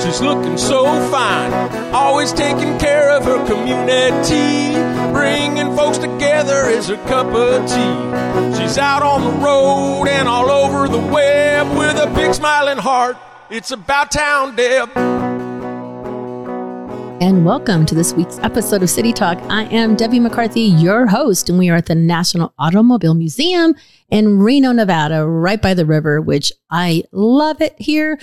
She's looking so fine, always taking care of her community. Bringing folks together is her cup of tea. She's out on the road and all over the web with a big smiling heart. It's about town, Deb. And welcome to this week's episode of City Talk. I am Debbie McCarthy, your host, and we are at the National Automobile Museum in Reno, Nevada, right by the river, which I love it here.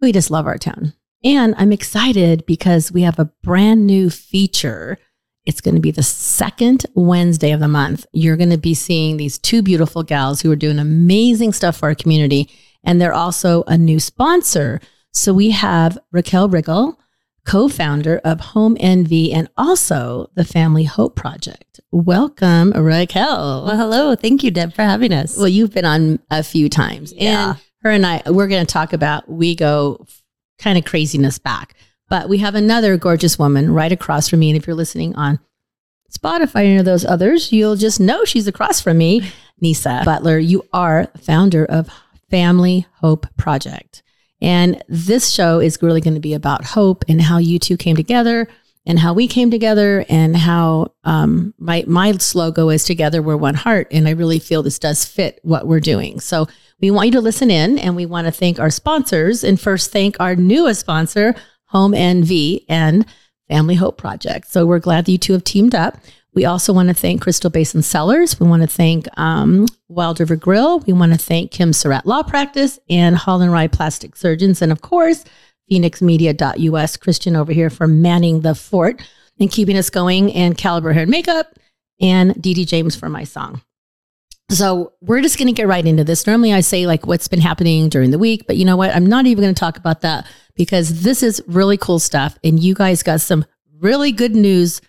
We just love our town. And I'm excited because we have a brand new feature. It's going to be the second Wednesday of the month. You're going to be seeing these two beautiful gals who are doing amazing stuff for our community. And they're also a new sponsor. So we have Raquel Riggle co-founder of Home NV and also the Family Hope Project. Welcome, Raquel. Well, hello. Thank you, Deb, for having us. Well, you've been on a few times. Yeah. And her and I, we're going to talk about we go kind of craziness back. But we have another gorgeous woman right across from me. And if you're listening on Spotify or any of those others, you'll just know she's across from me. Nisa Butler, you are founder of Family Hope Project. And this show is really going to be about hope and how you two came together and how we came together and how um, my my slogan is together we're one heart. And I really feel this does fit what we're doing. So we want you to listen in and we want to thank our sponsors and first thank our newest sponsor, Home NV and Family Hope Project. So we're glad that you two have teamed up. We also want to thank Crystal Basin Cellars. We want to thank um, Wild River Grill. We want to thank Kim Surratt Law Practice and Holland Rye Plastic Surgeons. And of course, phoenixmedia.us. Christian over here for manning the fort and keeping us going, and Caliber Hair and Makeup, and Dee Dee James for my song. So we're just going to get right into this. Normally I say like what's been happening during the week, but you know what? I'm not even going to talk about that because this is really cool stuff. And you guys got some really good news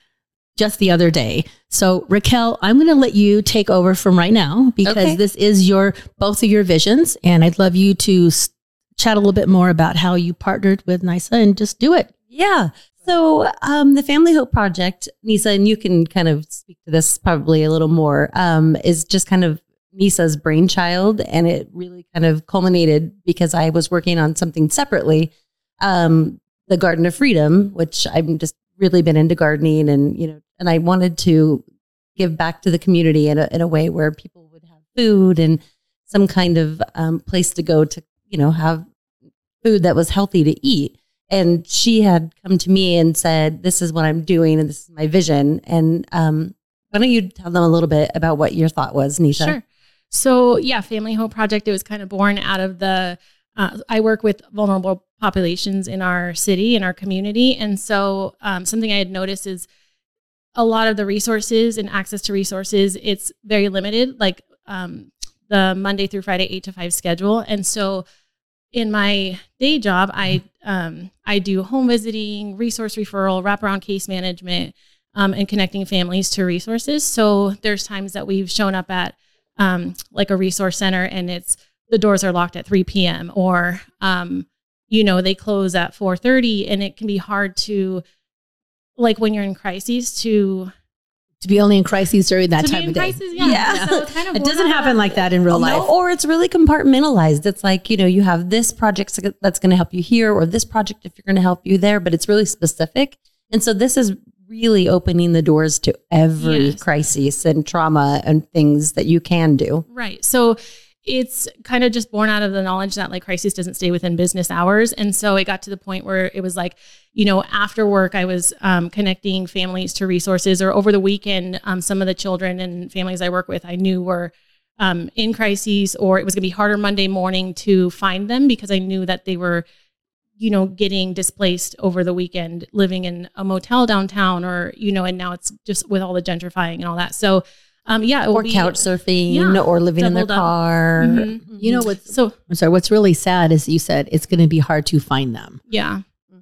just the other day. So Raquel, I'm going to let you take over from right now because Okay. this is your, both of your visions. And I'd love you to s- chat a little bit more about how you partnered with Nisa and just do it. Yeah. So, um, the Family Hope Project, Nisa, and you can kind of speak to this probably a little more, um, is just kind of Nisa's brainchild. And it really kind of culminated because I was working on something separately, um, the Garden of Freedom, which I'm just really been into gardening and, you know, and I wanted to give back to the community in a, in a way where people would have food and some kind of um, place to go to, you know, have food that was healthy to eat. And she had come to me and said, This is what I'm doing and this is my vision. And um, why don't you tell them a little bit about what your thought was, Nisha? Sure. So yeah, Family Hope Project. It was kind of born out of the. Uh, I work with vulnerable populations in our city, in our community, and so um, something I had noticed is a lot of the resources and access to resources. It's very limited, like um, the Monday through Friday eight to five schedule, and so in my day job, I um, I do home visiting, resource referral, wraparound case management, um, and connecting families to resources. So there's times that we've shown up at um, like a resource center and it's the doors are locked at 3 p.m. or um, you know they close at 4:30 and it can be hard to like when you're in crises to To be only in crises during that to time be in of day. crisis. Yeah. Yeah. So kind of It doesn't happen like that in real life. No, or it's really compartmentalized. It's like, you know, you have this project that's going to help you here, or this project if you're going to help you there, but it's really specific. And so this is really opening the doors to every Yes. crisis and trauma and things that you can do. Right. So it's kind of just born out of the knowledge that like crisis doesn't stay within business hours. And so it got to the point where it was like, you know, after work, I was um, connecting families to resources, or over the weekend, um, some of the children and families I work with, I knew were um, in crises, or it was going to be harder Monday morning to find them because I knew that they were, you know, getting displaced over the weekend, living in a motel downtown, or, you know, and now it's just with all the gentrifying and all that. So, um, yeah, it Or be- couch surfing Yeah, or living in their up. car. Mhm. You know what's So I'm sorry, what's really sad is you said it's going to be hard to find them. yeah,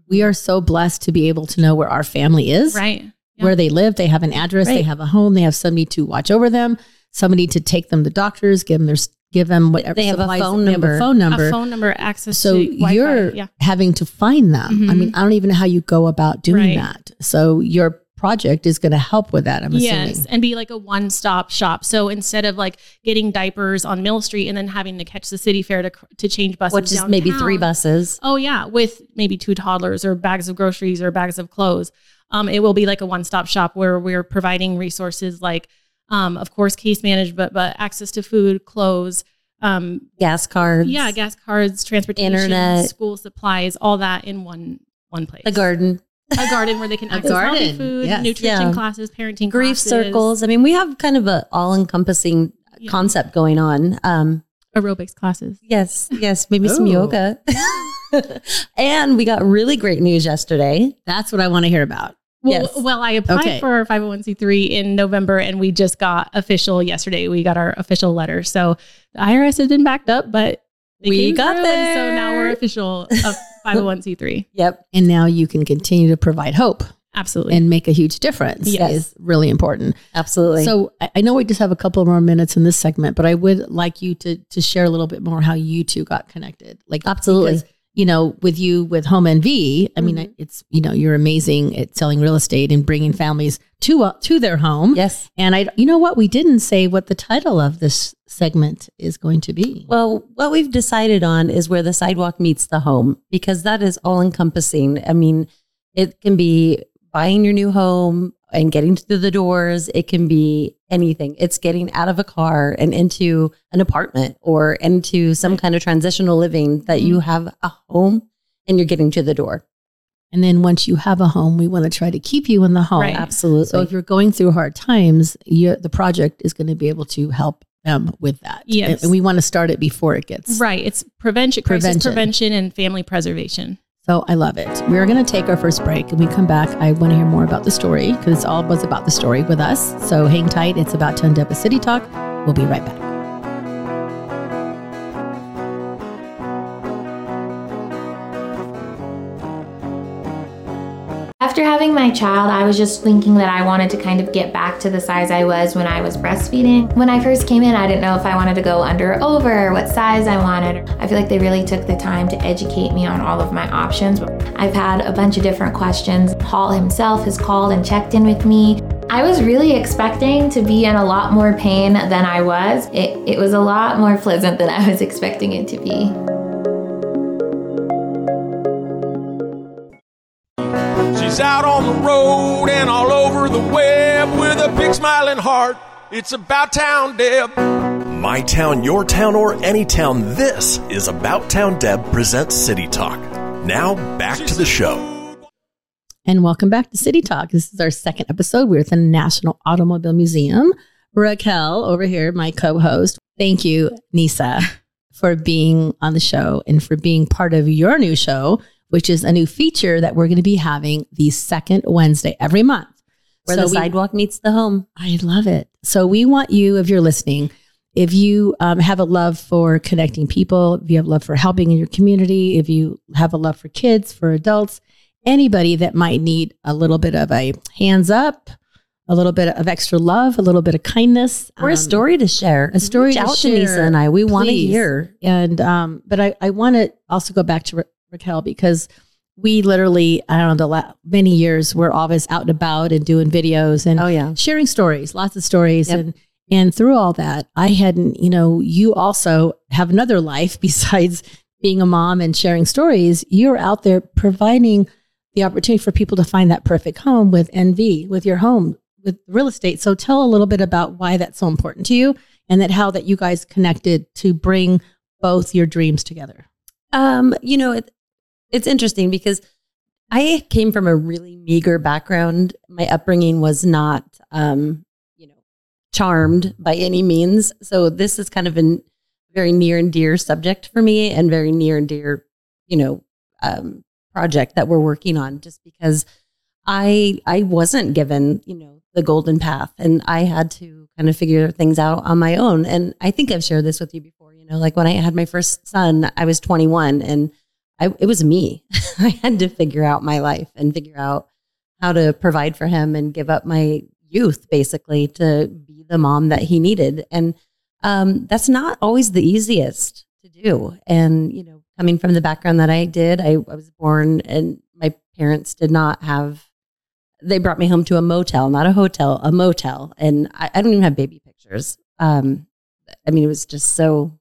we are so blessed to be able to know where our family is, Right. Yeah. where they live. They have an address, they have a home, they have somebody to watch over them, somebody to take them to doctors, give them their give them whatever They have a phone They have number. a phone number. A phone number, access so to Wi-Fi. you're yeah. having to find them. I Mhm. mean, I don't even know how you go about doing Right. that. So your project is going to help with that. I'm assuming. Yes, assuming. and be like a one-stop shop. So instead of like getting diapers on Mill Street and then having to catch the city fair to to change buses, which is maybe three buses. Oh yeah, with maybe two toddlers or bags of groceries or bags of clothes. Um, it will be like a one-stop shop where we're providing resources like, um, of course, case management, but access to food, clothes, um, Gas cards. yeah, gas cards, transportation, Internet. school supplies, all that in one one place. The garden. A garden where they can A access healthy food, yes. nutrition Yeah. classes, parenting Grief classes, circles. I mean, we have kind of a all encompassing Yeah. concept going on. Um, aerobics classes. yes, yes, maybe some yoga. and we got really great news yesterday. That's what I want to hear about. Well, Yes. well, I applied Okay. for our 501c3 in November and we just got official yesterday. We got our official letter. So the IRS has been backed up, but We got through, and so now we're official of 501c3. Yep. And now you can continue to provide hope Absolutely. and make a huge difference. Yes. Is really important. Absolutely. So I I know we just have a couple more minutes in this segment, but I would like you to to share a little bit more how you two got connected. Like Absolutely. You know, with you with Home NV, I mean, Mhm. it's you know you're amazing at selling real estate and bringing families to uh, to their home. yes. And I, you know what, we didn't say what the title of this segment is going to be. Well, what we've decided on is where the sidewalk meets the home because that is all encompassing. I mean, it can be buying your new home and getting through the doors. It can be anything. It's getting out of a car and into an apartment or into some kind of transitional living that you mm-hmm. have a home and you're getting to the door. and then once you have a home, we want to try to keep you in the home. Right. Absolutely. So if you're going through hard times, the project is going to be able to help them with that. Yes. And, and we want to start it before it gets right. It's prevention, crisis Prevention. prevention, and family preservation. So I love it. We're going to take our first break and we come back. I want to hear more about the story because it's all was about the story with us. So hang tight. It's about to end up a City Talk. We'll be right back. After having my child, I was just thinking that I wanted to kind of get back to the size I was when I was breastfeeding. When I first came in, I didn't know if I wanted to go under or over, what size I wanted. I feel like they really took the time to educate me on all of my options. I've had a bunch of different questions. Paul himself has called and checked in with me. I was really expecting to be in a lot more pain than I was. It, it was a lot more pleasant than I was expecting it to be. She's out on the road and all over the web with a big smiling heart. It's about town, Deb. My town, your town, or any town, this is About Town Deb presents City Talk. Now, back to the show. And welcome back to City Talk. This is our second episode. We're at the National Automobile Museum. Raquel over here, my co-host. Thank you, Nisa, for being on the show and for being part of your new show, which is a new feature that we're going to be having the second Wednesday every month. where So the we- sidewalk meets the home. I love it. So we want you, if you're listening, if you um, have a love for connecting people, if you have love for helping in your community, if you have a love for kids, for adults, anybody that might need a little bit of a hands up, a little bit of extra love, a little bit of kindness, Or a um, story to share. a story Reach to out to Nisa and I. We want to hear. And um, but I, I want to also go back to Ra- Raquel because we literally, I don't know, the la- many years we're always out and about and doing videos and Oh yeah. sharing stories, lots of stories. Yep. And and through all that, I hadn't, you know, you also have another life besides being a mom and sharing stories. You're out there providing the opportunity for people to find that perfect home with NV, with your home, with real estate. So tell a little bit about why that's so important to you and that how that you guys connected to bring both your dreams together. Um, you know, it, it's interesting because I came from a really meager background. My upbringing was not, um, you know, charmed by any means. So this is kind of a very near and dear subject for me, and very near and dear, you know, um, project that we're working on. Just because I I wasn't given, you know, the golden path, and I had to kind of figure things out on my own. And I think I've shared this with you before. You know, like when I had my first son, I was 21, and I, it was me. I had to figure out my life and figure out how to provide for him and give up my youth basically to be the mom that he needed. And um, that's not always the easiest to do. And, you know, coming from the background that I did, I, I was born and my parents did not have, they brought me home to a motel, not a hotel, a motel. And I, I don't even have baby pictures. Um, I mean, it was just so,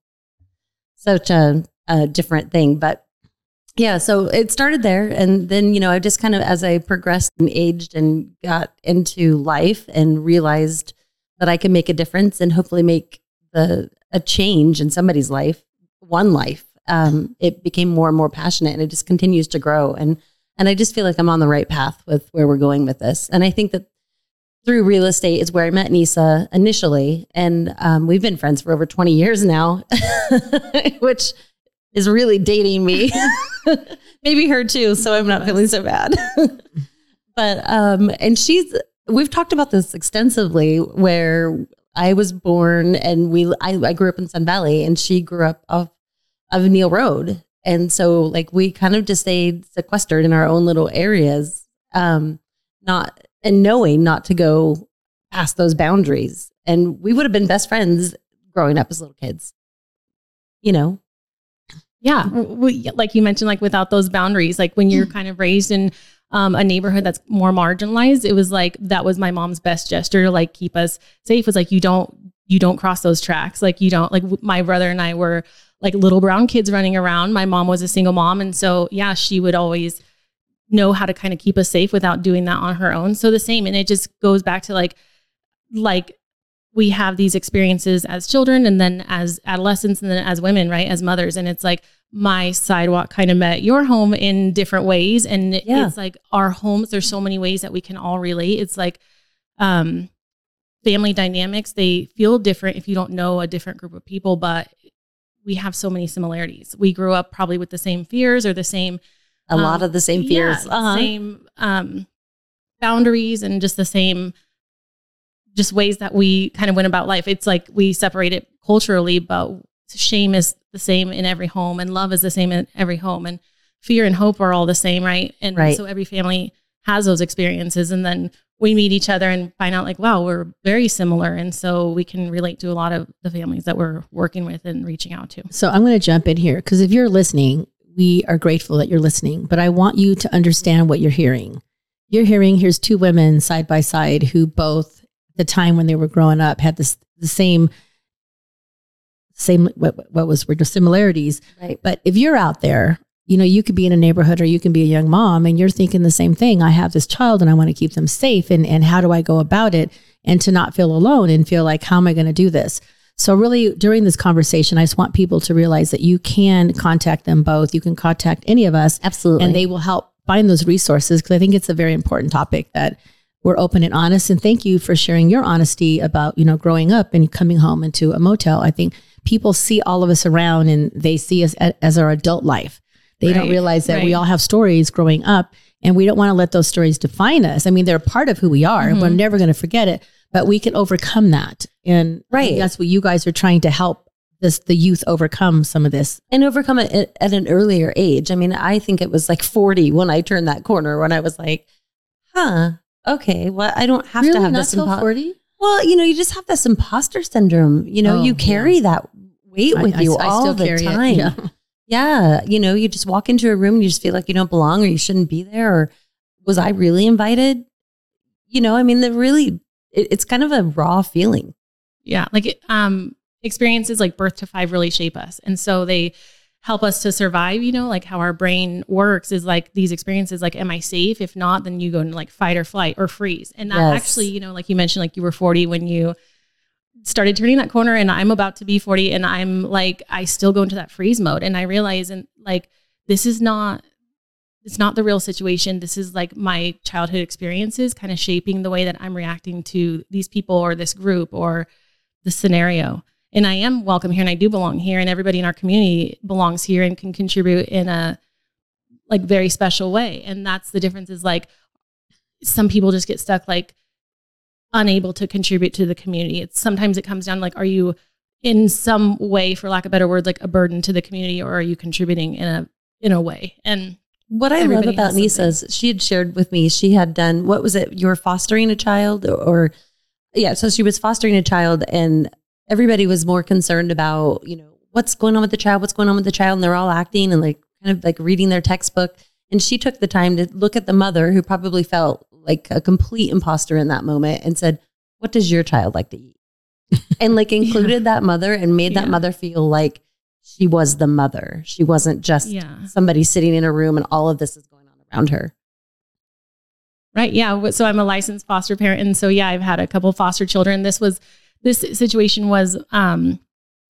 such a, a different thing. But yeah, so it started there. And then, you know, I just kind of, as I progressed and aged and got into life and realized that I could make a difference and hopefully make the, a change in somebody's life, one life, um, it became more and more passionate and it just continues to grow. And, and I just feel like I'm on the right path with where we're going with this. And I think that through real estate is where I met Nisa initially. And um, we've been friends for over 20 years now, which is really dating me. Maybe her too, so I'm not feeling so bad. but um and she's we've talked about this extensively where I was born and we I, I grew up in Sun Valley and she grew up off of Neil Road. And so like we kind of just stayed sequestered in our own little areas, um, not and knowing not to go past those boundaries. And we would have been best friends growing up as little kids. You know, yeah. We, like you mentioned like without those boundaries like when you're kind of raised in um, a neighborhood that's more marginalized it was like that was my mom's best gesture to like keep us safe was like you don't you don't cross those tracks. Like you don't like my brother and i were like little brown kids running around. My mom was a single mom and so yeah she would always know how to kind of keep us safe without doing that on her own. So the same and it just goes back to like like we have these experiences as children and then as adolescents and then as women, right? As mothers. And it's like my sidewalk kind of met your home in different ways. And yeah. it's like our homes, there's so many ways that we can all relate. It's like um, family dynamics, they feel different if you don't know a different group of people, but we have so many similarities. We grew up probably with the same fears or the same a um, lot of the same fears, yeah, uh-huh. same um, boundaries and just the same just ways that we kind of went about life. It's like we separate it culturally, but shame is the same in every home and love is the same in every home and fear and hope are all the same, right? And right. so every family has those experiences and then we meet each other and find out like wow, we're very similar and so we can relate to a lot of the families that we're working with and reaching out to. So I'm going to jump in here because if you're listening, we are grateful that you're listening, but I want you to understand what you're hearing. You're hearing here's two women side by side who both the time when they were growing up had this the same same what, what was were the similarities. Right. But if you're out there you know you could be in a neighborhood or you can be a young mom and you're thinking the same thing. I have this child and i want to keep them safe and and how do i go about it and to not feel alone and feel like how am i going to do this? So really during this conversation i just want people to realize that you can contact them both. You can contact any of us. Absolutely. And they will help find those resources because i think it's a very important topic that we're open and honest. And thank you for sharing your honesty about, you know, growing up and coming home into a motel. I think people see all of us around and they see us as our adult life. They right, don't realize that right. we all have stories growing up and we don't want to let those stories define us. I mean, they're part of who we are mm-hmm. and we're never going to forget it, but we can overcome that. And right. that's what you guys are trying to help this the youth overcome some of this and overcome it at, at an earlier age. I mean, I think it was like 40 when I turned that corner when I was like, huh, okay, well, I don't have really? to have Not this. Impo- 40? Well, you know, you just have this imposter syndrome. You know, oh, you carry yeah. that weight with I, you I, all I the time. Yeah. yeah. You know, you just walk into a room and you just feel like you don't belong or you shouldn't be there. Or was I really invited? You know, I mean, the really, it, it's kind of a raw feeling. Yeah. Like, um, experiences like birth to five really shape us. And so they, help us to survive, you know, like how our brain works is like these experiences like am I safe? If not, then you go into like fight or flight or freeze. And that yes. actually, you know, like you mentioned like you were 40 when you started turning that corner and I'm about to be 40 and I'm like I still go into that freeze mode and I realize and like this is not it's not the real situation. This is like my childhood experiences kind of shaping the way that I'm reacting to these people or this group or the scenario and I am welcome here and I do belong here and everybody in our community belongs here and can contribute in a like very special way. And that's the difference is like some people just get stuck like unable to contribute to the community. It's sometimes it comes down like are you in some way for lack of better words like a burden to the community or are you contributing in a in a way. And What I love about Nisa's, she had shared with me, she had done, what was it? You were fostering a child or, or yeah. So she was fostering a child and everybody was more concerned about, you know, what's going on with the child, what's going on with the child. And they're all acting and like kind of like reading their textbook. And she took the time to look at the mother who probably felt like a complete imposter in that moment and said, what does your child like to eat? and like included that mother and made that Yeah. mother feel like she was the mother. She wasn't just yeah. somebody sitting in a room and all of this is going on around her. Right. Yeah. So I'm a licensed foster parent. And so, yeah, I've had a couple foster children. This was, this situation was, um,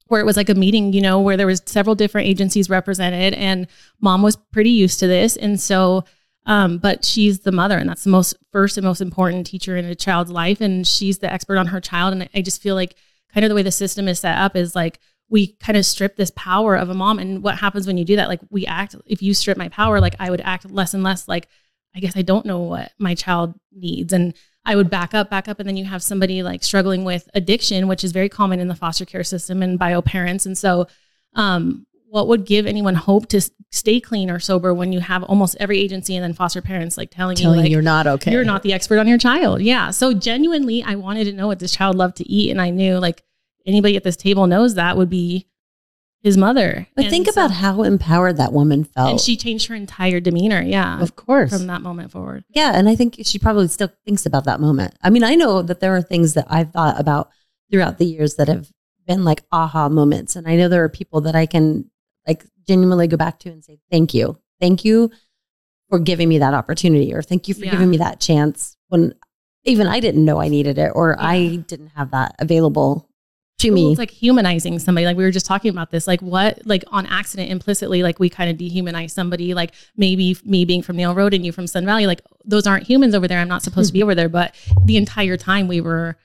where it was like a meeting, you know, where there was several different agencies represented and mom was pretty used to this. And so, um, but she's the mother and that's the most first and most important teacher in a child's life. And she's the expert on her child. And I just feel like kind of the way the system is set up is like, we kind of strip this power of a mom. And what happens when you do that? Like we act, if you strip my power, like I would act less and less like, I guess I don't know what my child needs. And I would back up, back up. And then you have somebody like struggling with addiction, which is very common in the foster care system and bio parents. And so, um, what would give anyone hope to stay clean or sober when you have almost every agency and then foster parents like telling, telling you, like, you you're not okay. you're not the expert on your child. Yeah. So genuinely, I wanted to know what this child loved to eat. And I knew like anybody at this table knows that would be his mother. But And think so- about how empowered that woman felt. And she changed her entire demeanor. Yeah. Of course. From that moment forward. yeah, and I think she probably still thinks about that moment. I mean, I know that there are things that I've thought about throughout the years that have been like aha moments, and I know there are people that I can like genuinely go back to and say thank you, thank you for giving me that opportunity, or thank you for Yeah. giving me that chance when even I didn't know I needed it, or I didn't have that available to me. It's like humanizing somebody. Like we were just talking about this. Like what, like on accident, implicitly, like we kind of dehumanize somebody. Like maybe me being from Neil Road and you from Sun Valley, like those aren't humans over there. I'm not supposed to be mm-hmm. over there. But the entire time we were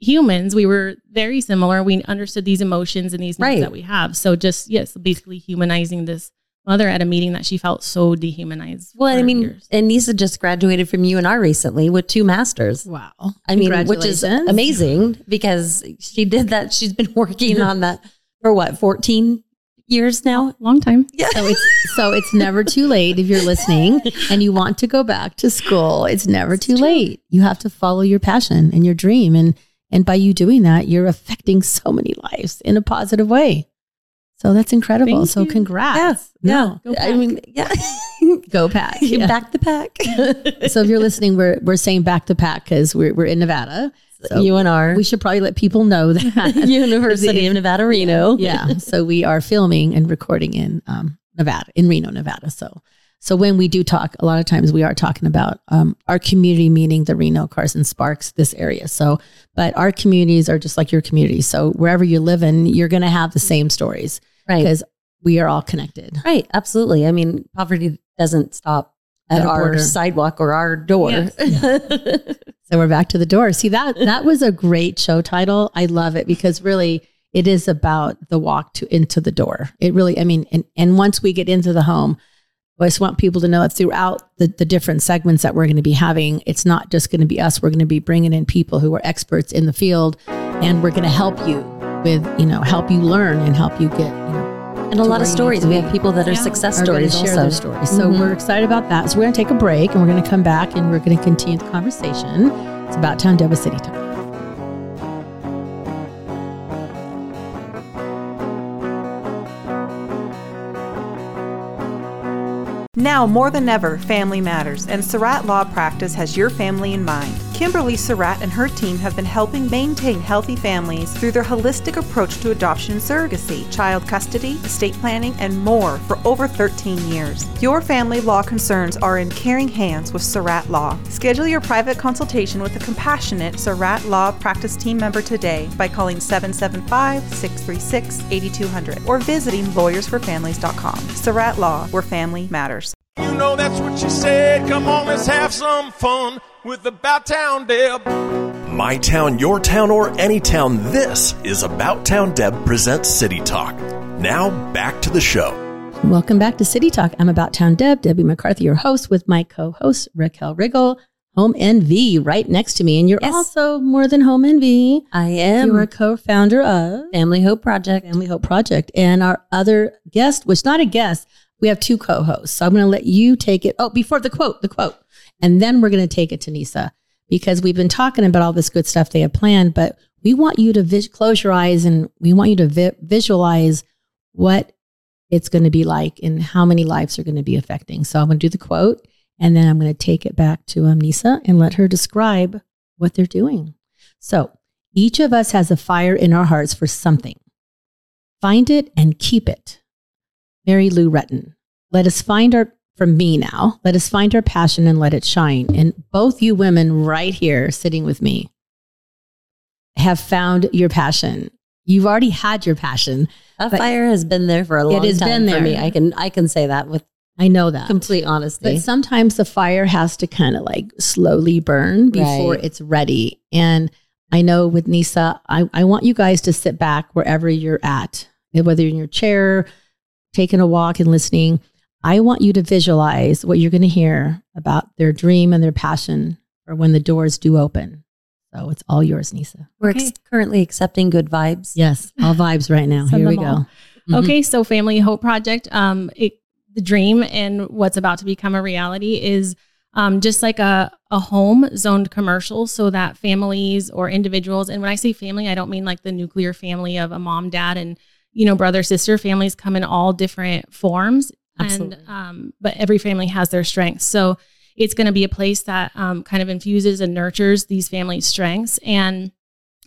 humans, we were very similar. We understood these emotions and these needs Right. that we have. So just yes, basically humanizing this mother at a meeting that she felt so dehumanized. well, I mean, years. and Nisa just graduated from UNR recently with two masters. wow. I mean, which is amazing because she did that. She's been working on that for what, 14 years now? long time. Yeah. So it's so it's never too late if you're listening and you want to go back to school. It's never too late. You have to follow your passion and your dream and and by you doing that, you're affecting so many lives in a positive way. So that's incredible. Thank so you. congrats. Yeah. Go I mean, yeah. Go pack. Yeah. Back the pack. So if you're listening, we're we're saying back to pack because we're we're in Nevada. So UNR. we should probably let people know that University of Nevada, Reno. yeah. So we are filming and recording in um, Nevada, in Reno, Nevada. So, so when we do talk, a lot of times we are talking about um, our community, meaning the Reno, Carson, Sparks, this area. So, but our communities are just like your community. So wherever you live in, you're going to have the same stories Right. because we are all connected. Right. Absolutely. I mean, poverty doesn't stop at, At our border. sidewalk or our door. So we're back to the door. See that that was a great show title. I love it because really it is about the walk to into the door. It really, I mean, and and once we get into the home, I just want people to know that throughout the, the different segments that we're going to be having, it's not just going to be us. We're going to be bringing in people who are experts in the field, and we're going to help you with, you know, help you learn and help you get, you know, and a lot of stories. We have people that are Yeah. success are stories to share also. their stories. So Mhm. we're excited about that. So we're going to take a break and we're going to come back and we're going to continue the conversation. It's about Town Deva City Talk. Now more than ever, family matters, and Surratt Law Practice has your family in mind. Kimberly Surratt and her team have been helping maintain healthy families through their holistic approach to adoption and surrogacy, child custody, estate planning, and more for over 13 years. Your family law concerns are in caring hands with Surratt Law. Schedule your private consultation with a compassionate Surratt Law Practice team member today by calling 775 636 8200 or visiting lawyersforfamilies.com. Surratt Law, where family matters. You know that's what she said. Come on, let's have some fun with About Town Deb. My town, your town, or any town, this is About Town Deb presents City Talk. Now, back to the show. Welcome back to City Talk. I'm About Town Deb, Debbie McCarthy, your host, with my co host, Raquel Riggle, Home NV, right next to me. And you're Yes. also more than Home NV. I am You're a co founder of Family Hope Project. Family Hope Project. And our other guest, which not a guest, we have two co-hosts. So I'm going to let you take it. Oh, before the quote, the quote. And then we're going to take it to Nisa because we've been talking about all this good stuff they have planned, but we want you to vis- close your eyes and we want you to vi- visualize what it's going to be like and how many lives are going to be affecting. So I'm going to do the quote and then I'm going to take it back to um, Nisa and let her describe what they're doing. So each of us has a fire in our hearts for something. Find it and keep it. Mary Lou Retton. Let us find our, from me now, let us find our passion and let it shine. And both you women right here sitting with me have found your passion. You've already had your passion. That fire has been there for a long time. It has time been for me. there. I can I can say that with I know that. complete honesty. But sometimes the fire has to kind of like slowly burn before Right. it's ready. And I know with Nisa, I, I want you guys to sit back wherever you're at, whether you're in your chair, taking a walk and listening. I want you to visualize what you're going to hear about their dream and their passion for when the doors do open. So it's all yours, Nisa. We're Okay. ex- currently accepting good vibes. Yes, all vibes right now. Here we them go. all. Mhm. Okay, so Family Hope Project, um, it, the dream and what's about to become a reality is um, just like a, a home zoned commercial so that families or individuals, and when I say family, I don't mean like the nuclear family of a mom, dad, and you know, brother, sister. Families come in all different forms, Absolutely. and um, but every family has their strengths. So it's going to be a place that um, kind of infuses and nurtures these families' strengths and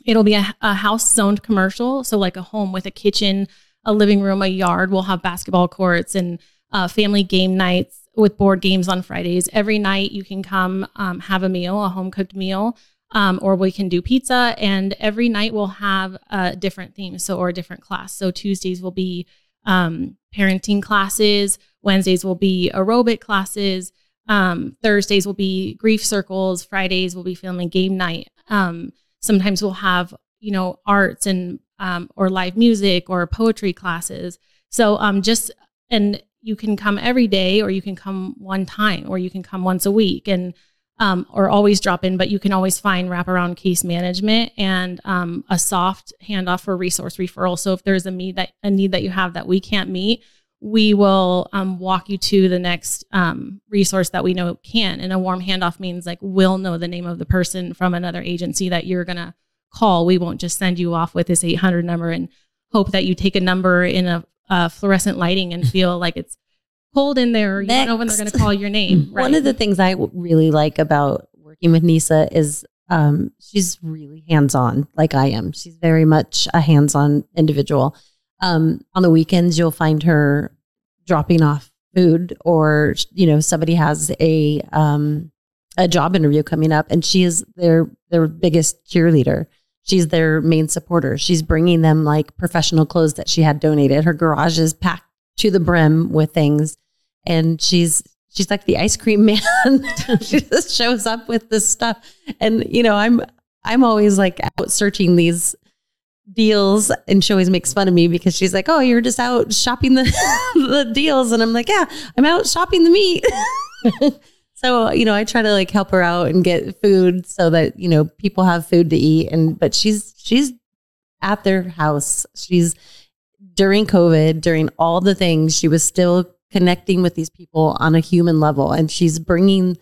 it'll be a, a house zoned commercial so like a home with a kitchen a living room a yard we'll have basketball courts and uh, family game nights with board games on fridays every night you can come um, have a meal a home cooked meal um, or we can do pizza and every night we'll have a different theme so or a different class so tuesdays will be um, parenting classes wednesdays will be aerobic classes um, Thursdays will be grief circles. Fridays will be family game night. Um, sometimes we'll have you know arts and um, or live music or poetry classes. So um, just and you can come every day, or you can come one time, or you can come once a week, and um, or always drop in. But you can always find wraparound case management and um, a soft handoff for resource referral. So if there's a need that a need that you have that we can't meet, we will um, walk you to the next um, resource that we know can. And a warm handoff means like we'll know the name of the person from another agency that you're gonna call. We won't just send you off with this 800 number and hope that you take a number in a, a fluorescent lighting and feel like it's cold in there. Or you don't know when they're gonna call your name. One of the things I really like about working with Nisa is um, she's really hands on, like I am. She's very much a hands on individual. Um, on the weekends, you'll find her dropping off food, or you know, somebody has a um, a job interview coming up, and she is their their biggest cheerleader. She's their main supporter. She's bringing them like professional clothes that she had donated. Her garage is packed to the brim with things, and she's she's like the ice cream man. she just shows up with this stuff, and you know, I'm I'm always like out searching these deals, and she always makes fun of me because she's like, "Oh, you're just out shopping the the deals," and I'm like, "Yeah, I'm out shopping the meat." so you know, I try to like help her out and get food so that you know people have food to eat, and but she's she's at their house. She's during COVID, during all the things, she was still connecting with these people on a human level, and she's bringing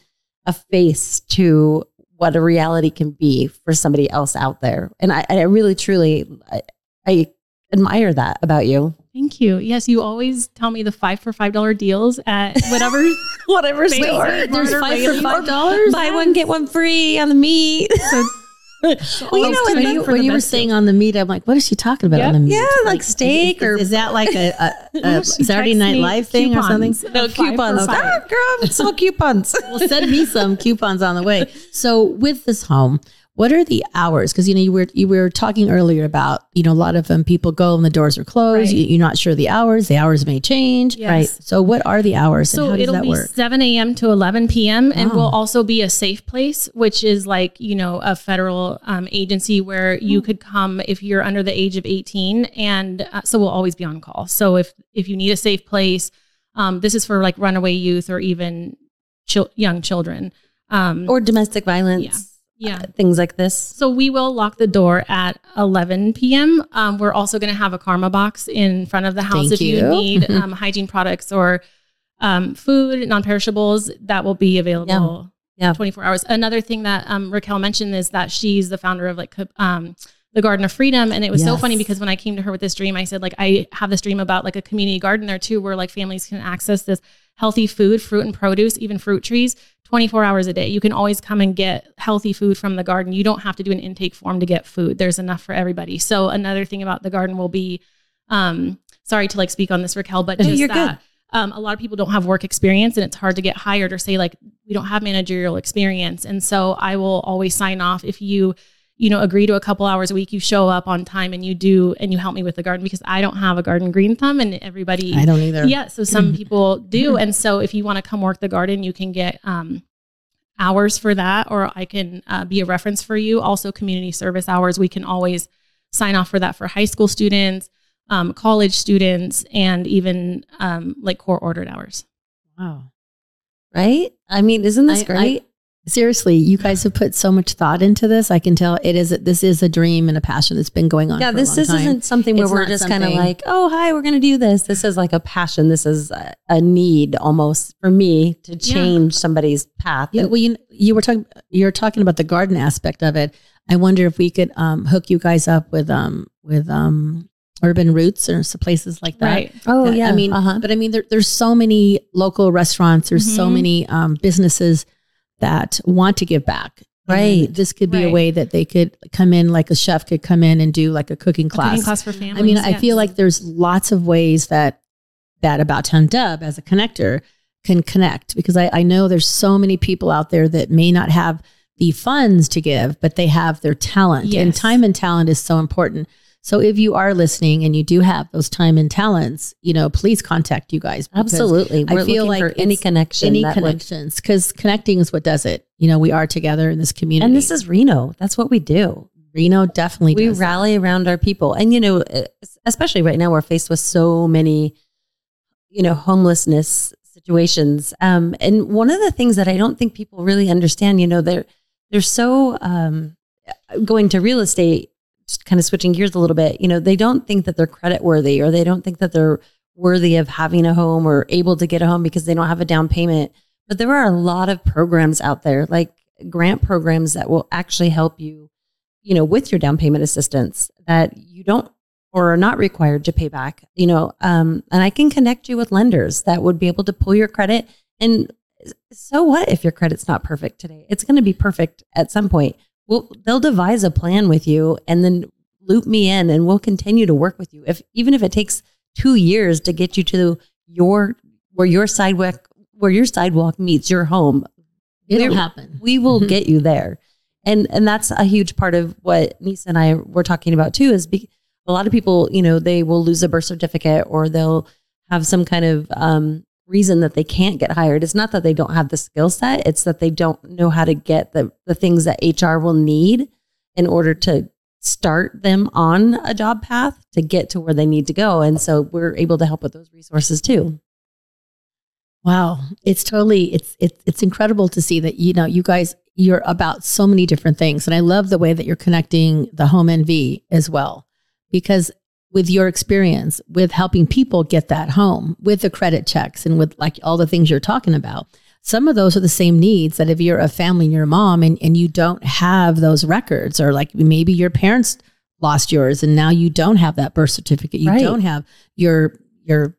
a face to what a reality can be for somebody else out there. And I, I really, truly, I, I admire that about you. Thank you. Yes, you always tell me the five for five dollar deals at whatever Whatever store. There's five for five dollars. Buy one, get one free on the meat. well, you know, when you, when you were saying on the meat, I'm like, what is she talking about Yep. on the meat? Yeah, like steak or- is that like a, a, a Saturday Night Live thing or something? no coupons. Ah, girl, it's all coupons. well, send me some coupons on the way. So with this home, what are the hours? Because you know you were you were talking earlier about you know a lot of them people go and the doors are closed. Right. You, you're not sure the hours. The hours may change. Yes. Right. So what are the hours and So how does it'll that be work? 7 a.m. to 11 p.m. and Wow. will also be a safe place, which is like, you know, a federal um, agency where you could come if you're under the age of 18. And uh, so we'll always be on call. So if, if you need a safe place, um, this is for like runaway youth or even chil- young children. Um, or domestic violence. yeah. Things like this. So we will lock the door at 11 p.m. Um, we're also going to have a karma box in front of the house Thank if you, you. need um, hygiene products or um, food, non-perishables that will be available. Yeah. 24 hours. Another thing that um, Raquel mentioned is that she's the founder of like um, the Garden of Freedom, and it was so funny because when I came to her with this dream, I said like I have this dream about like a community garden there too, where like families can access this healthy food, fruit and produce, even fruit trees, 24 hours a day. You can always come and get healthy food from the garden. You don't have to do an intake form to get food. There's enough for everybody. So another thing about the garden will be, um, sorry to like speak on this, Raquel, but just you're that um, a lot of people don't have work experience and it's hard to get hired or say like we don't have managerial experience and so i will always sign off if you you know agree to a couple hours a week you show up on time and you do and you help me with the garden because i don't have a garden green thumb and everybody I don't either. yeah so some people do and so if you want to come work the garden you can get um, hours for that or i can uh, be a reference for you also community service hours we can always sign off for that for high school students um, college students and even um, like core ordered hours Wow. Right? I mean, isn't this I- great? Seriously, you guys have put so much thought into this. I can tell it is this is a dream and a passion that's been going on. yeah, for a this, this time. isn't something where It's we're just kind of like, oh, hi, we're going to do this. This is like a passion. This is a, a need almost for me to change somebody's path. Yeah, well, you you were talking you're talking about the garden aspect of it. I wonder if we could um, hook you guys up with um with um urban roots or some places like that. right oh, Uh, yeah. I mean, uh-huh. but I mean, there, there's so many local restaurants. There's so Mhm. many um, businesses that want to give back. And Right. This could be a way that they could come in, like a chef could come in and do like a cooking A class. cooking class for families I mean, I feel like there's lots of ways that that About Town Deb as a connector can connect because I, I know there's so many people out there that may not have the funds to give, but they have their talent. And time and talent is so important. So if you are listening and you do have those time and talents, you know, please contact you guys. Absolutely. I We're feel looking like for any connection. Any connections, because connecting is what does it. You know, we are together in this community. and this is Reno. That's what we do. Reno definitely we does that. rally around our people and you know especially right now we're faced with so many you know homelessness situations um and one of the things that i don't think people really understand you know they're they're so um going to real estate kind of switching gears a little bit you know they don't think that they're credit worthy or they don't think that they're worthy of having a home or able to get a home because they don't have a down payment but there are a lot of programs out there like grant programs that will actually help you you know, with your down payment assistance that you don't or are not required to pay back, you know, um, and I can connect you with lenders that would be able to pull your credit. And so what if your credit's not perfect today? It's going to be perfect at some point. Well, they'll devise a plan with you and then loop me in and we'll continue to work with you. If even if it takes two years to get you to your where your sidewalk where your sidewalk meets your home, It'll happen. we will Mhm. get you there. And and that's a huge part of what Nisa and I were talking about too is be, a lot of people, you know, they will lose a birth certificate or they'll have some kind of um, reason that they can't get hired. It's not that they don't have the skill set, it's that they don't know how to get the, the things that HR will need in order to start them on a job path to get to where they need to go. And so we're able to help with those resources too. Wow, it's totally it's it's it's incredible to see that you know you guys you're about so many different things, and I love the way that you're connecting the home NV as well, because with your experience with helping people get that home with the credit checks and with like all the things you're talking about, some of those are the same needs that if you're a family and you're a mom and and you don't have those records, or like maybe your parents lost yours and now you don't have that birth certificate, you Right. don't have your your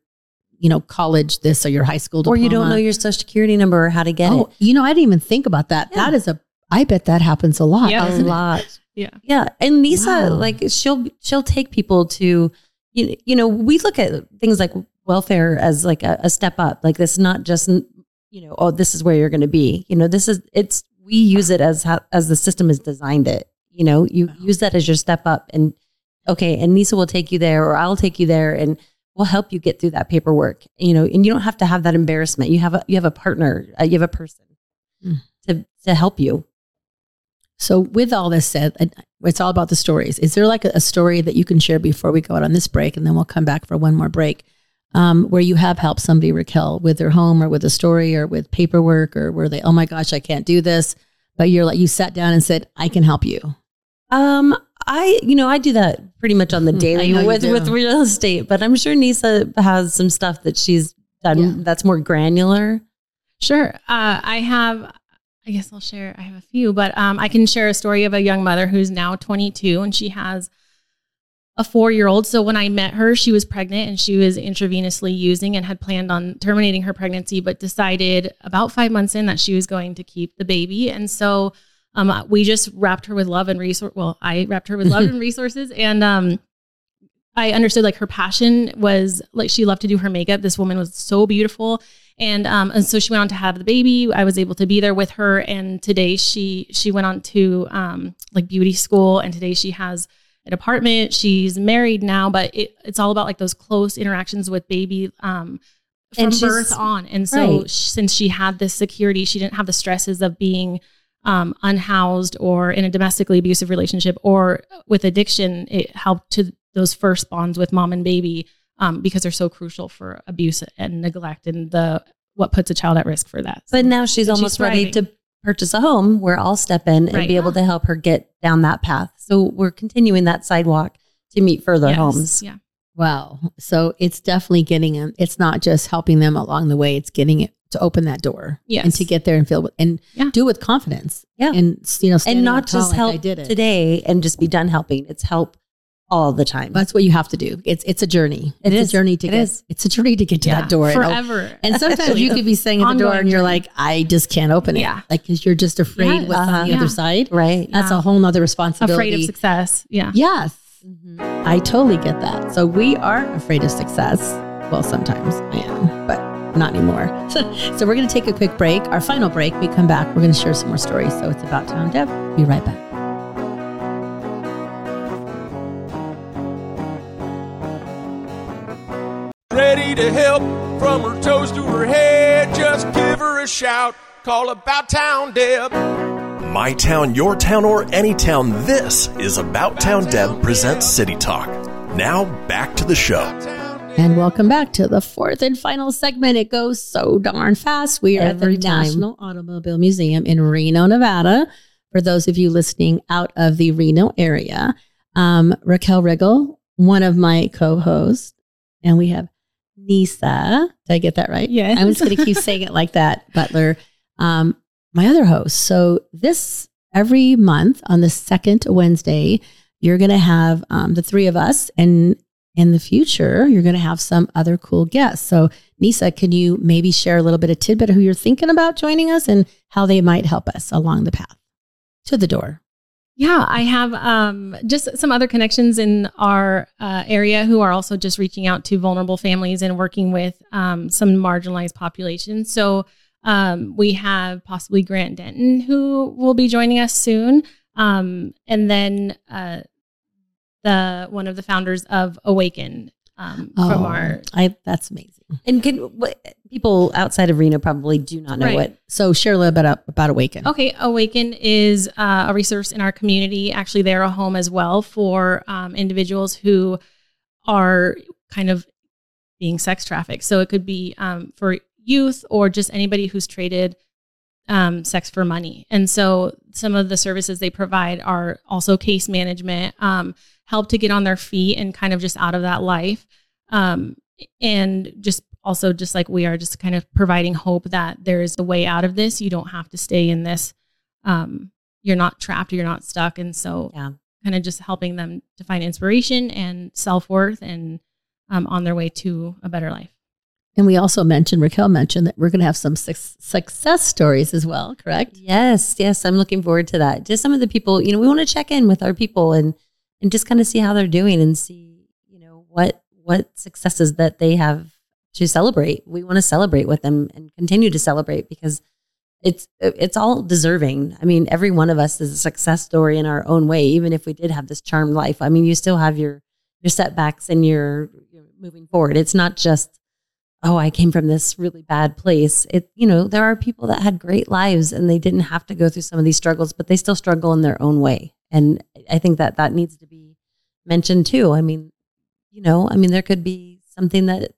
you know college this or your high school Or you don't know your social security number or how to get oh, it. you know, I didn't even think about that. Yeah. That is a. I bet that happens a lot. Yeah. a lot. Yeah Yeah, and Lisa, Wow. like she'll she'll take people to, you you know, we look at things like welfare as like a, a step up. Like this, is not just you know, oh, this is where you're going to be. You know, this is it's we use it as how as the system has designed it. You know, you Wow. use that as your step up, and okay, and Lisa will take you there, or I'll take you there, and we'll help you get through that paperwork. You know, and you don't have to have that embarrassment. You have a you have a partner, uh, you have a person Mm. to to help you. So, with all this said, it's all about the stories. Is there like a, a story that you can share before we go out on this break, and then we'll come back for one more break, um, where you have helped somebody, Raquel, with their home or with a story or with paperwork, or where they, oh my gosh, I can't do this, but you're like you sat down and said, I can help you. Um, I you know I do that pretty much on the Hmm, daily with with real estate, but I'm sure Nisa has some stuff that she's done Yeah. that's more granular? Sure. Uh, I have, I guess I'll share, I have a few, but um, I can share a story of a young mother who's now 22 and she has a four year old. So when I met her, she was pregnant and she was intravenously using and had planned on terminating her pregnancy, but decided about five months in that she was going to keep the baby. And so um, we just wrapped her with love and resource. Well, I wrapped her with love and resources. And um, I understood like her passion was like she loved to do her makeup. This woman was so beautiful. And um, and so she went on to have the baby. I was able to be there with her. And today she she went on to um, like beauty school. And today she has an apartment. She's married now, but it, it's all about like those close interactions with baby um, from birth on. And so Right. since she had this security, she didn't have the stresses of being um, unhoused or in a domestically abusive relationship or with addiction. It helped to those first bonds with mom and baby um, because they're so crucial for abuse and neglect and the what puts a child at risk for that. But now she's But she's almost ready to purchase a home where I'll step in and Right. be able to help her get down that path. So we're continuing that sidewalk to meet further Yes. homes. Yeah. Wow. So it's definitely getting them. It's not just helping them along the way. It's getting it to open that door Yes. and to get there and feel with, and Yeah. do it with confidence. Yeah. And you know, And not just like help I did it. today and just be done helping. It's help all the time. That's what you have to do. It's it's a journey. It it's is. a journey to It get. is. It's a journey to get to Yeah. that door. And, oh, forever. and sometimes you could be sitting at the door and you're like, I just can't open it. Yeah. Like because you're just afraid Yes. what's Uh-huh. the Yeah. other side. right. That's Yeah. a whole nother responsibility. afraid of success. Yeah. Yes. Mhm. I totally get that. So we are afraid of success. Well, sometimes I am, but not anymore. so we're going to take a quick break. Our final break. We come back. We're going to share some more stories. So it's about town, Deb. Be right back. Ready to help from her toes to her head. Just give her a shout. Call about town Deb. My town, your town, or any town, this is About Town Deb presents City Talk. Now back to the show. And welcome back to the fourth and final segment. It goes so darn fast. We are Every at the time. National Automobile Museum in Reno, Nevada. For those of you listening out of the Reno area, um, Raquel Riggle, one of my co-hosts, and we have Nisa. Did I get that right? Yeah. I'm just going to keep saying it like that, Butler. Um, my other host. So this every month on the second Wednesday, you're going to have um, the three of us, and in the future, you're going to have some other cool guests. So, Nisa, can you maybe share a little bit of tidbit of who you're thinking about joining us and how they might help us along the path to the door? Yeah, I have um, just some other connections in our uh, area who are also just reaching out to vulnerable families and working with um, some marginalized populations. So um, we have possibly Grant Denton who will be joining us soon, um, and then uh, the one of the founders of Awaken um, from our I that's amazing. And can what, people outside of Reno probably do not know Right. what So, share a little bit up about Awaken. Okay, Awaken is uh, a resource in our community. Actually, they're a home as well for um, individuals who are kind of being sex trafficked. So it could be um, for youth or just anybody who's traded um, sex for money. And so some of the services they provide are also case management, um, help to get on their feet and kind of just out of that life. Um, and just also just like we are just kind of providing hope that there is a way out of this. You don't have to stay in this. Um, you're not trapped, you're not stuck. And so Yeah. kind of just helping them to find inspiration and self-worth and um, on their way to a better life. And we also mentioned, Raquel mentioned that we're going to have some suc success stories as well, correct? Yes, yes, I'm looking forward to that. Just some of the people, you know, we want to check in with our people and and just kind of see how they're doing and see, you know, what what successes that they have to celebrate. We want to celebrate with them and continue to celebrate because it's it's all deserving. I mean, every one of us is a success story in our own way, even if we did have this charmed life. I mean, you still have your your setbacks and your, your moving forward. It's not just oh, I came from this really bad place. It, you know, there are people that had great lives and they didn't have to go through some of these struggles, but they still struggle in their own way. And I think that that needs to be mentioned too. I mean, you know, I mean, there could be something that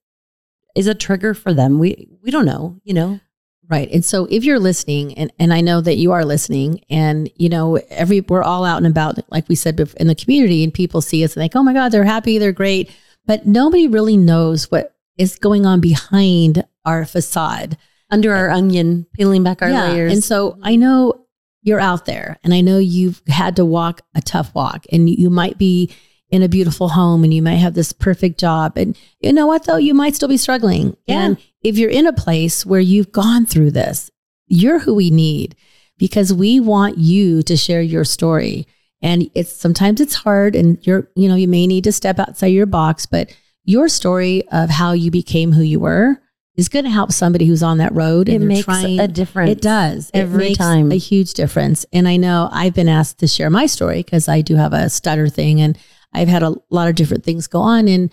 is a trigger for them. We we don't know, you know. Right. And so if you're listening, and, and I know that you are listening, and you know, every we're all out and about, like we said in the community, and people see us and think, oh my God, they're happy, they're great. But nobody really knows what is going on behind our facade. Under our uh, onion, peeling back our layers. And so mm-hmm. I know you're out there and I know you've had to walk a tough walk and you might be in a beautiful home and you might have this perfect job. And you know what though? You might still be struggling. Yeah. And if you're in a place where you've gone through this, you're who we need because we want you to share your story. And it's sometimes it's hard and you're, you know, you may need to step outside your box, but your story of how you became who you were is going to help somebody who's on that road. it makes trying, a difference. It does every it makes time. a huge difference. And I know I've been asked to share my story because I do have a stutter thing, and I've had a lot of different things go on, and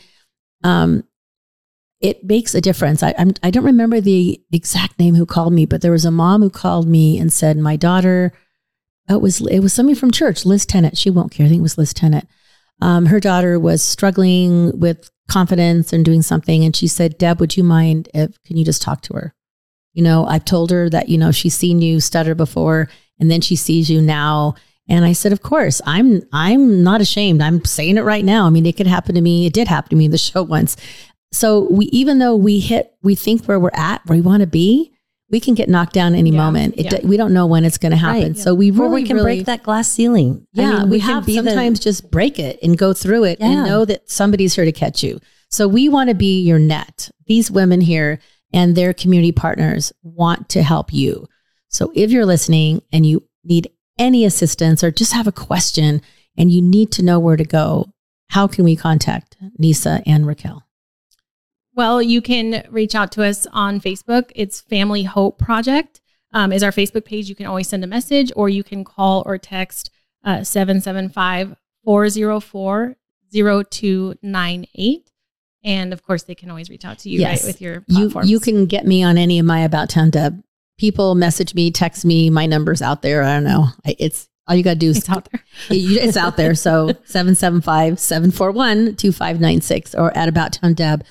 um, it makes a difference. I I'm, I don't remember the exact name who called me, but there was a mom who called me and said my daughter. It was it was somebody from church, Liz Tennant. She won't care. I think it was Liz Tennant. Um, her daughter was struggling with confidence and doing something, and she said, "Deb, would you mind if can you just talk to her?" You know, I've told her that you know she's seen you stutter before, and then she sees you now. And I said, "Of course, I'm I'm not ashamed. I'm saying it right now. I mean, it could happen to me. It did happen to me in the show once. So we even though we hit, we think where we're at, where we want to be." We can get knocked down any Yeah, moment. It, yeah. we don't know when it's going to happen. Right. So we Or we can really, break that glass ceiling. I yeah, mean, we, can have be the- sometimes just break it and go through it Yeah. and know that somebody's here to catch you. So we want to be your net. These women here and their community partners want to help you. So if you're listening and you need any assistance or just have a question and you need to know where to go, how can we contact Nisa and Raquel? Well, you can reach out to us on Facebook. It's Family Hope Project um, is our Facebook page. You can always send a message or you can call or text uh, 775-404-0298. And of course, they can always reach out to you Yes. right with your You platforms. you you can get me on any of my About Town Deb. People message me, text me, my number's out there. I don't know. I, it's all you got to do is it's out there. You- it's out there. So 775 741 2596 or at About Town Deb.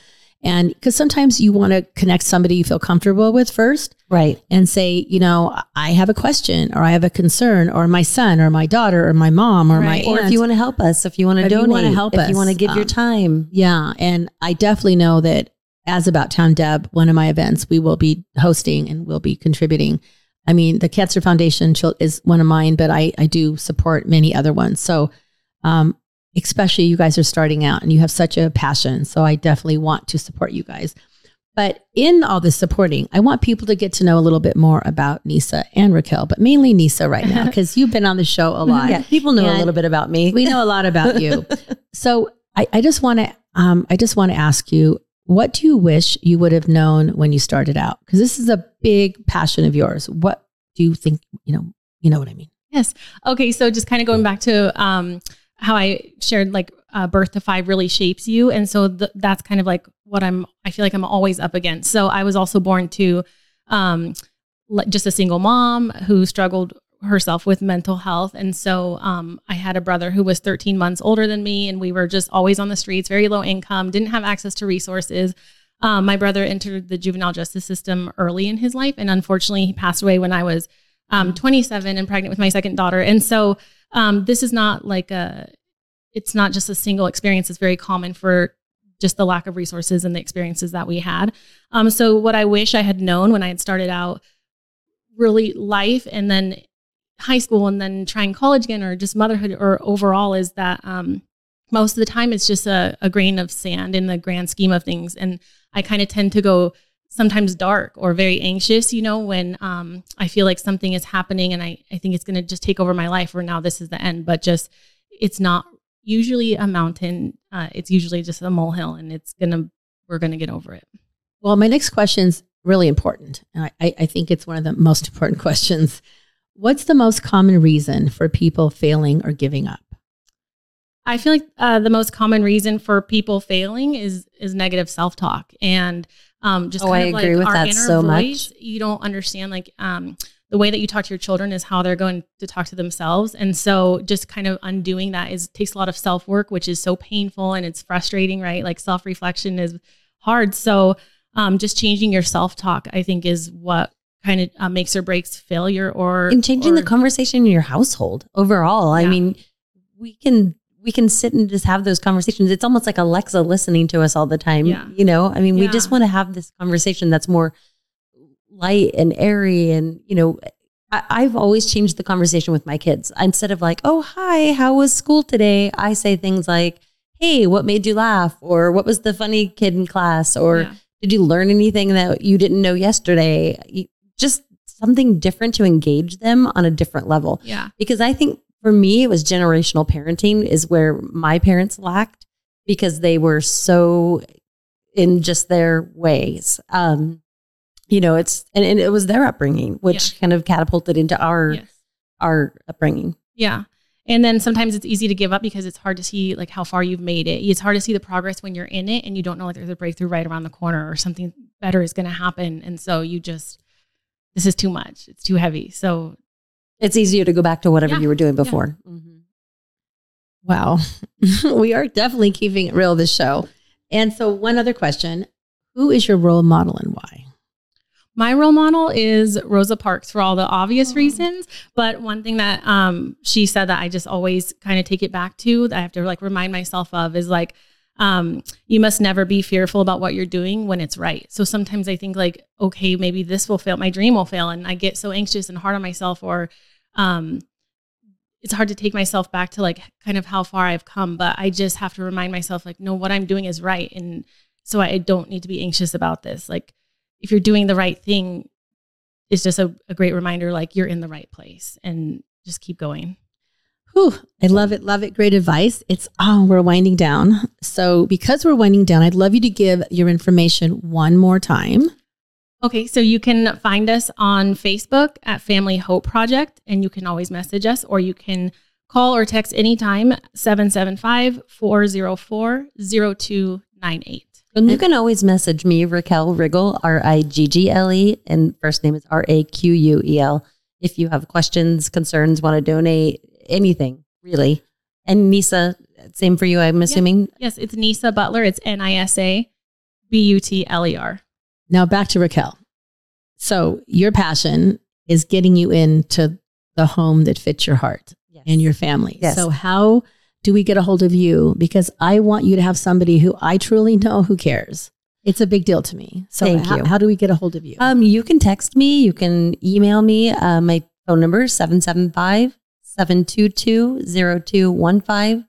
And because sometimes you want to connect somebody you feel comfortable with first Right. and say, you know, I have a question or I have a concern or my son or my daughter or my mom or Right. my Or if you want to help us, if you want to If you donate, wanna help us. if you want to us, give your um, time. Yeah. And I definitely know that as About Town Deb, one of my events, we will be hosting and we'll be contributing. I mean, the Cancer Foundation is one of mine, but I, I do support many other ones. So, um, especially you guys are starting out and you have such a passion. So I definitely want to support you guys. But in all this supporting, I want people to get to know a little bit more about Nisa and Raquel, but mainly Nisa right now, because you've been on the show a lot Yeah, people know a little bit about me. we know a lot about you. so I, I just want to um, I just want to ask you, what do you wish you would have known when you started out? Because this is a big passion of yours. What do you think? You know, you know what I mean. Yes. Okay. So just kind of going back to um, how I shared, like uh, birth to five really shapes you, and so th- that's kind of like what I'm. I feel like I'm always up against. So I was also born to um, le- just a single mom who struggled herself with mental health, and so um, I had a brother who was 13 months older than me, and we were just always on the streets, very low income, didn't have access to resources. Um, my brother entered the juvenile justice system early in his life, and unfortunately, he passed away when I was um, 27 and pregnant with my second daughter. And so um, this is not like a, it's not just a single experience. It's very common for just the lack of resources and the experiences that we had. Um, so what I wish I had known when I had started out, really life and then high school and then trying college again or just motherhood or overall is that um, most of the time it's just a, a grain of sand in the grand scheme of things. And I kind of tend to go sometimes dark or very anxious, you know, when um, I feel like something is happening and I, I think it's going to just take over my life or now this is the end, but just it's not usually a mountain. Uh, it's usually just a molehill and it's going to, we're going to get over it. Well, my next question is really important. And I, I think it's one of the most important questions. What's the most common reason for people failing or giving up? I feel like uh, the most common reason for people failing is is negative self talk and um, just Oh, kind I of agree like with our that inner so much. You don't understand like um, the way that you talk to your children is how they're going to talk to themselves, and so just kind of undoing that is takes a lot of self work, which is so painful and it's frustrating, right? Like self reflection is hard. So um, just changing your self talk, I think, is what kind of uh, makes or breaks failure or and changing or- the conversation in your household overall. I mean, we can we can sit and just have those conversations. It's almost like Alexa listening to us all the time. Yeah. You know, I mean, we just want to have this conversation that's more light and airy. And, you know, I, I've always changed the conversation with my kids. Instead of like, oh, hi, how was school today? I say things like, hey, what made you laugh? Or what was the funny kid in class? Or Yeah. did you learn anything that you didn't know yesterday? Just something different to engage them on a different level Yeah. because I think for me it was generational parenting is where my parents lacked because they were so in just their ways. Um, you know, it's and, and it was their upbringing, which kind of catapulted into our Yes. our upbringing. Yeah. And then sometimes it's easy to give up because it's hard to see like how far you've made it. It's hard to see the progress when you're in it and you don't know like there's a breakthrough right around the corner or something better is going to happen. And so you just, this is too much. It's too heavy. So It's easier to go back to whatever Yeah. you were doing before. Mhm. Wow. we are definitely keeping it real this show. And so, one other question Who is your role model and why? my role model is Rosa Parks for all the obvious reasons. But one thing that um, she said that I just always kind of take it back to that I have to like remind myself of is like, um, you must never be fearful about what you're doing when it's right. So sometimes I think like, okay, maybe this will fail, my dream will fail, and I get so anxious and hard on myself, or um, it's hard to take myself back to like kind of how far I've come. But I just have to remind myself like, no, what I'm doing is right, and so I don't need to be anxious about this. Like, if you're doing the right thing, it's just a, a great reminder like you're in the right place, and just keep going. Whew, I love it. Love it. Great advice. It's, oh, we're winding down. So, because we're winding down, I'd love you to give your information one more time. Okay, so you can find us on Facebook at Family Hope Project, and you can always message us or you can call or text anytime 775 404 0298. And you can always message me, Raquel Riggle, R I G G L E, and first name is R A Q U E L. If you have questions, concerns, want to donate, anything really. And Nisa, same for you, I'm assuming. Yes, it's Nisa Butler. It's N I S A B U T L E R. Now, back to Raquel. So, your passion is getting you into the home that fits your heart Yes. and your family. Yes. So, how do we get a hold of you? Because I want you to have somebody who I truly know who cares. It's a big deal to me. So, Thank how, you. how do we get a hold of you? Um, you can text me, you can email me. Uh, my phone number is 775 722 0215.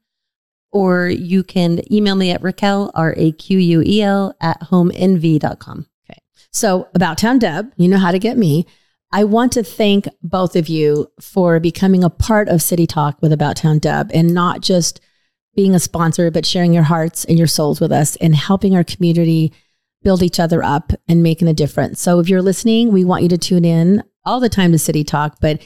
Or you can email me at Raquel, R A Q U E L, at homenv.com. So, About Town Deb, you know how to get me. I want to thank both of you for becoming a part of City Talk with About Town Deb and not just being a sponsor, but sharing your hearts and your souls with us and helping our community build each other up and making a difference. So, if you're listening, we want you to tune in all the time to City Talk, but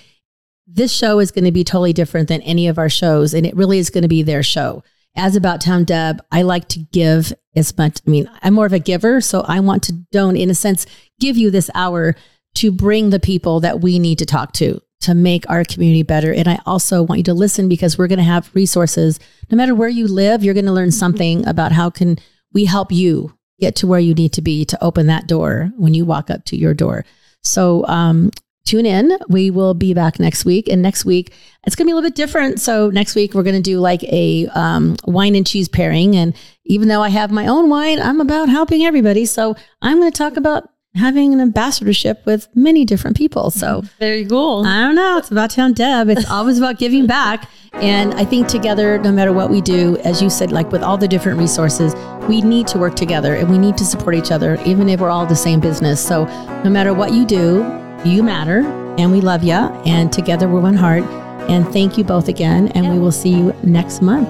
this show is going to be totally different than any of our shows, and it really is going to be their show. As About Town Deb, I like to give as much. I mean, I'm more of a giver, so I want to don't, in a sense, give you this hour to bring the people that we need to talk to to make our community better. And I also want you to listen because we're going to have resources. No matter where you live, you're going to learn something about how can we help you get to where you need to be to open that door when you walk up to your door. So um, tune in. We will be back next week. And next week, it's going to be a little bit different. So next week, we're going to do like a um, wine and cheese pairing. And even though I have my own wine, I'm about helping everybody. So I'm going to talk about having an ambassadorship with many different people. So Very cool. I don't know. It's about town Deb. It's always about giving back. And I think together, no matter what we do, as you said, like with all the different resources, we need to work together and we need to support each other, even if we're all the same business. So no matter what you do, you matter and we love you. And together we're one heart. And thank you both again. And we will see you next month.